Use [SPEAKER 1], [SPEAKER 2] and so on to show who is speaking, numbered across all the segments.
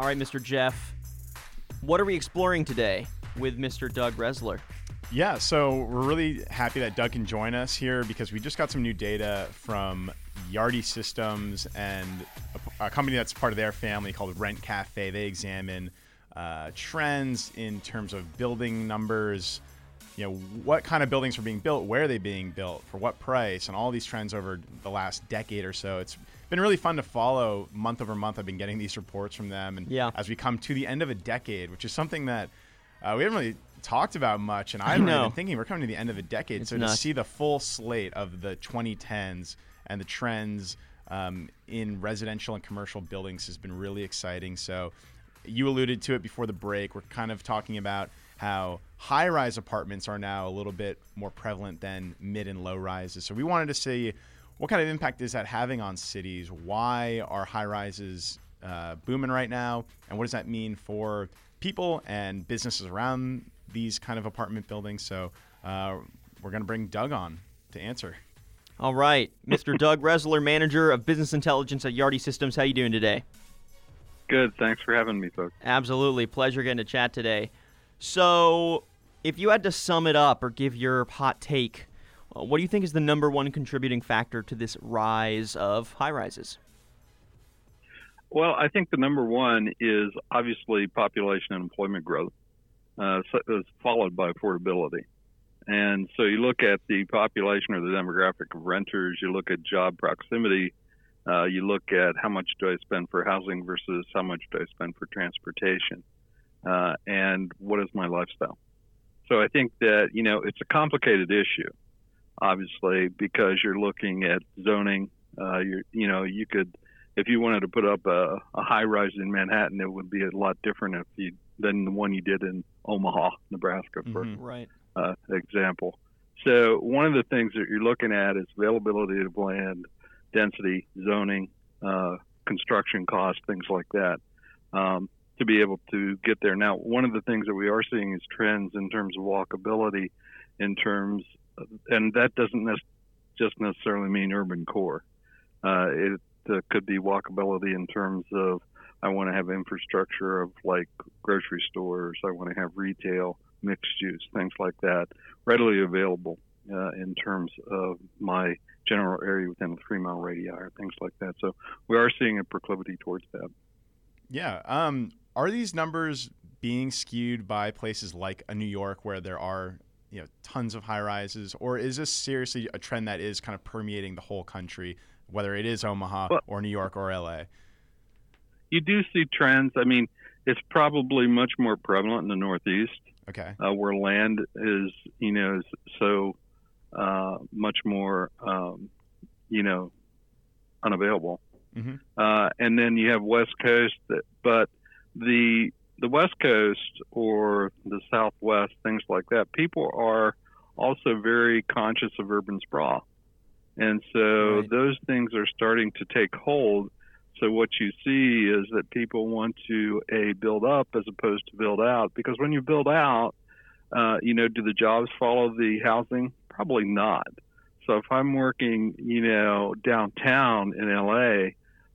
[SPEAKER 1] All right, Mr. Jeff, what are we exploring today with Mr. Doug Resler?
[SPEAKER 2] Yeah, so we're really happy that Doug can join us here because we just got some new data from Yardi Systems and a, a company that's part of their family called Rent Cafe. They examine uh, trends in terms of building numbers, you know, what kind of buildings are being built, where are they being built, for what price, and all these trends over the last decade or so. It's been really fun to follow month over month. I've been getting these reports from them, and
[SPEAKER 1] yeah.
[SPEAKER 2] as we come to the end of a decade, which is something that uh, we haven't really talked about much, and I haven't really been thinking we're coming to the end of a decade.
[SPEAKER 1] It's
[SPEAKER 2] so
[SPEAKER 1] nuts.
[SPEAKER 2] to see the full slate of the 2010s and the trends um, in residential and commercial buildings has been really exciting. So you alluded to it before the break. We're kind of talking about how high-rise apartments are now a little bit more prevalent than mid and low rises. So we wanted to see what kind of impact is that having on cities? Why are high rises uh, booming right now? And what does that mean for people and businesses around these kind of apartment buildings? So uh, we're going to bring Doug on to answer.
[SPEAKER 1] All right, Mr. Doug Resler, manager of business intelligence at Yardi Systems. How you doing today?
[SPEAKER 3] Good. Thanks for having me, folks.
[SPEAKER 1] Absolutely, pleasure getting to chat today. So, if you had to sum it up or give your hot take, uh, what do you think is the number one contributing factor to this rise of high rises?
[SPEAKER 3] Well, I think the number one is obviously population and employment growth, uh, so followed by affordability. And so you look at the population or the demographic of renters, you look at job proximity, uh, you look at how much do I spend for housing versus how much do I spend for transportation, uh, and what is my lifestyle. So I think that you know it's a complicated issue, obviously, because you're looking at zoning. Uh, you you know you could if you wanted to put up a, a high rise in Manhattan, it would be a lot different if you than the one you did in Omaha, Nebraska, for
[SPEAKER 1] mm-hmm. right.
[SPEAKER 3] uh, example. So one of the things that you're looking at is availability of land, density, zoning, uh, construction costs, things like that, um, to be able to get there. Now, one of the things that we are seeing is trends in terms of walkability, in terms, of, and that doesn't ne- just necessarily mean urban core. Uh, it uh, could be walkability in terms of I want to have infrastructure of like grocery stores. I want to have retail, mixed use, things like that, readily available uh, in terms of my general area within a three mile radii or things like that. So we are seeing a proclivity towards that.
[SPEAKER 2] Yeah. Um, are these numbers being skewed by places like a New York where there are you know tons of high rises, or is this seriously a trend that is kind of permeating the whole country, whether it is Omaha
[SPEAKER 3] well,
[SPEAKER 2] or New York or LA?
[SPEAKER 3] You do see trends. I mean, it's probably much more prevalent in the Northeast.
[SPEAKER 2] Okay.
[SPEAKER 3] Uh, where land is, you know, is so uh, much more, um, you know, unavailable.
[SPEAKER 2] Mm-hmm.
[SPEAKER 3] Uh, and then you have West Coast, that, but the the West Coast or the Southwest, things like that, people are also very conscious of urban sprawl, and so
[SPEAKER 1] Right.
[SPEAKER 3] those things are starting to take hold. So what you see is that people want to a build up as opposed to build out because when you build out, uh, you know, do the jobs follow the housing? Probably not. So if I'm working, you know, downtown in LA,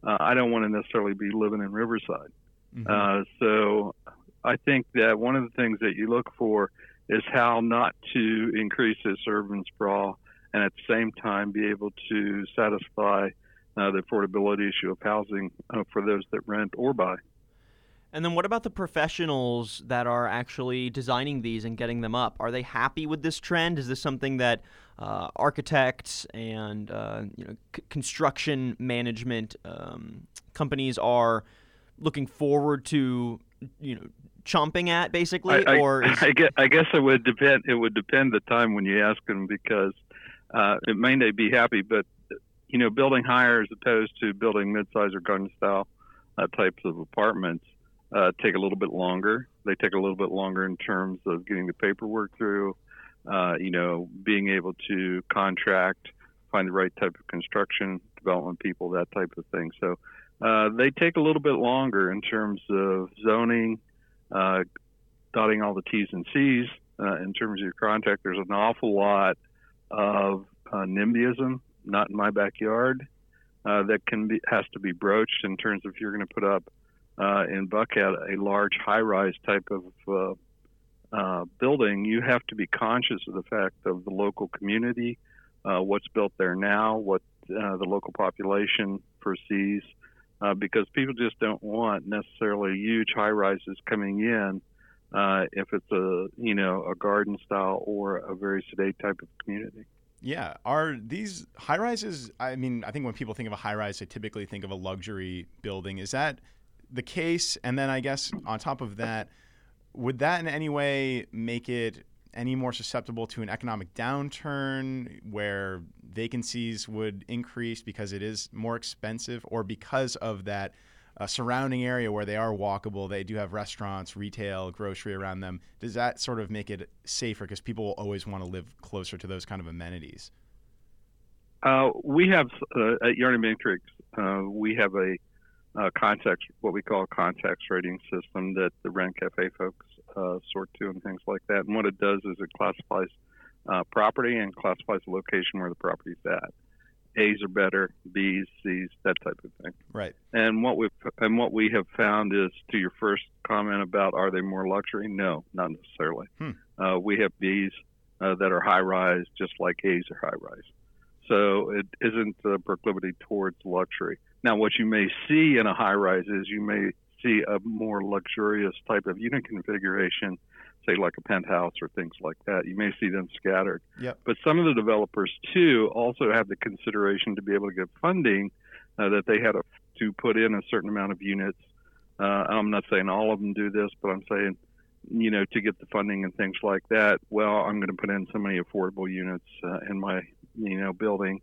[SPEAKER 3] uh, I don't want to necessarily be living in Riverside.
[SPEAKER 2] Mhm.
[SPEAKER 3] Uh, so I think that one of the things that you look for is how not to increase this urban sprawl and at the same time be able to satisfy uh, the affordability issue of housing uh, for those that rent or buy.
[SPEAKER 1] And then what about the professionals that are actually designing these and getting them up? Are they happy with this trend? Is this something that uh, architects and uh, you know c- construction management um, companies are looking forward to? You know, chomping at basically,
[SPEAKER 3] I,
[SPEAKER 1] or is,
[SPEAKER 3] I, guess, I guess it would depend. It would depend the time when you ask them because uh, it may not be happy, but you know, building higher as opposed to building mid-size or garden style uh, types of apartments uh, take a little bit longer. They take a little bit longer in terms of getting the paperwork through. Uh, you know, being able to contract, find the right type of construction development people, that type of thing. So uh, they take a little bit longer in terms of zoning, uh, dotting all the T's and C's uh, in terms of your contract. There's an awful lot of uh, NIMBYism, not in my backyard, uh, that can be has to be broached in terms of if you're going to put up in Buckhead, a large high-rise type of building, you have to be conscious of the fact of the local community, what's built there now, what the local population foresees, uh, because people just don't want necessarily huge high rises coming in uh, if it's a you know a garden style or a very sedate type of community.
[SPEAKER 2] Yeah, are these high rises? I mean, I think when people think of a high rise, they typically think of a luxury building. Is that the case? And then I guess on top of that, would that in any way make it any more susceptible to an economic downturn where vacancies would increase because it is more expensive or because of that uh, surrounding area where they are walkable they do have restaurants retail grocery around them does that sort of make it safer? Because people will always want to live closer to those kind of amenities.
[SPEAKER 3] Uh, we have uh, at Yardi Matrix, uh, we have a context, what we call a context rating system that the Rent Cafe folks uh, sort to and things like that. And what it does is it classifies uh, property and classifies the location where the property's at. A's are better, B's, C's, that type of thing.
[SPEAKER 2] right
[SPEAKER 3] And what we and what we have found is to your first comment about are they more luxury? No, not necessarily.
[SPEAKER 2] Hmm.
[SPEAKER 3] Uh, we have B's uh, that are high rise, just like A's are high rise. So it isn't a proclivity towards luxury. Now, what you may see in a high rise is you may see a more luxurious type of unit configuration, say like a penthouse or things like that. You may see them scattered.
[SPEAKER 2] Yep.
[SPEAKER 3] But some of the developers too also have the consideration to be able to get funding uh, that they had a, to put in a certain amount of units. Uh, I'm not saying all of them do this, but I'm saying, you know, to get the funding and things like that. Well, I'm going to put in so many affordable units uh, in my, you know, building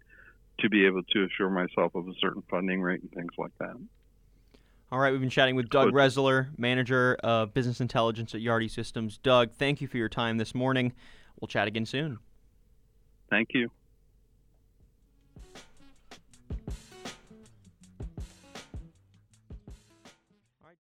[SPEAKER 3] to be able to assure myself of a certain funding rate and things like that.
[SPEAKER 1] All right, we've been chatting with Doug Resler, manager of business intelligence at Yardi Systems. Doug, thank you for your time this morning. We'll chat again soon.
[SPEAKER 3] Thank you.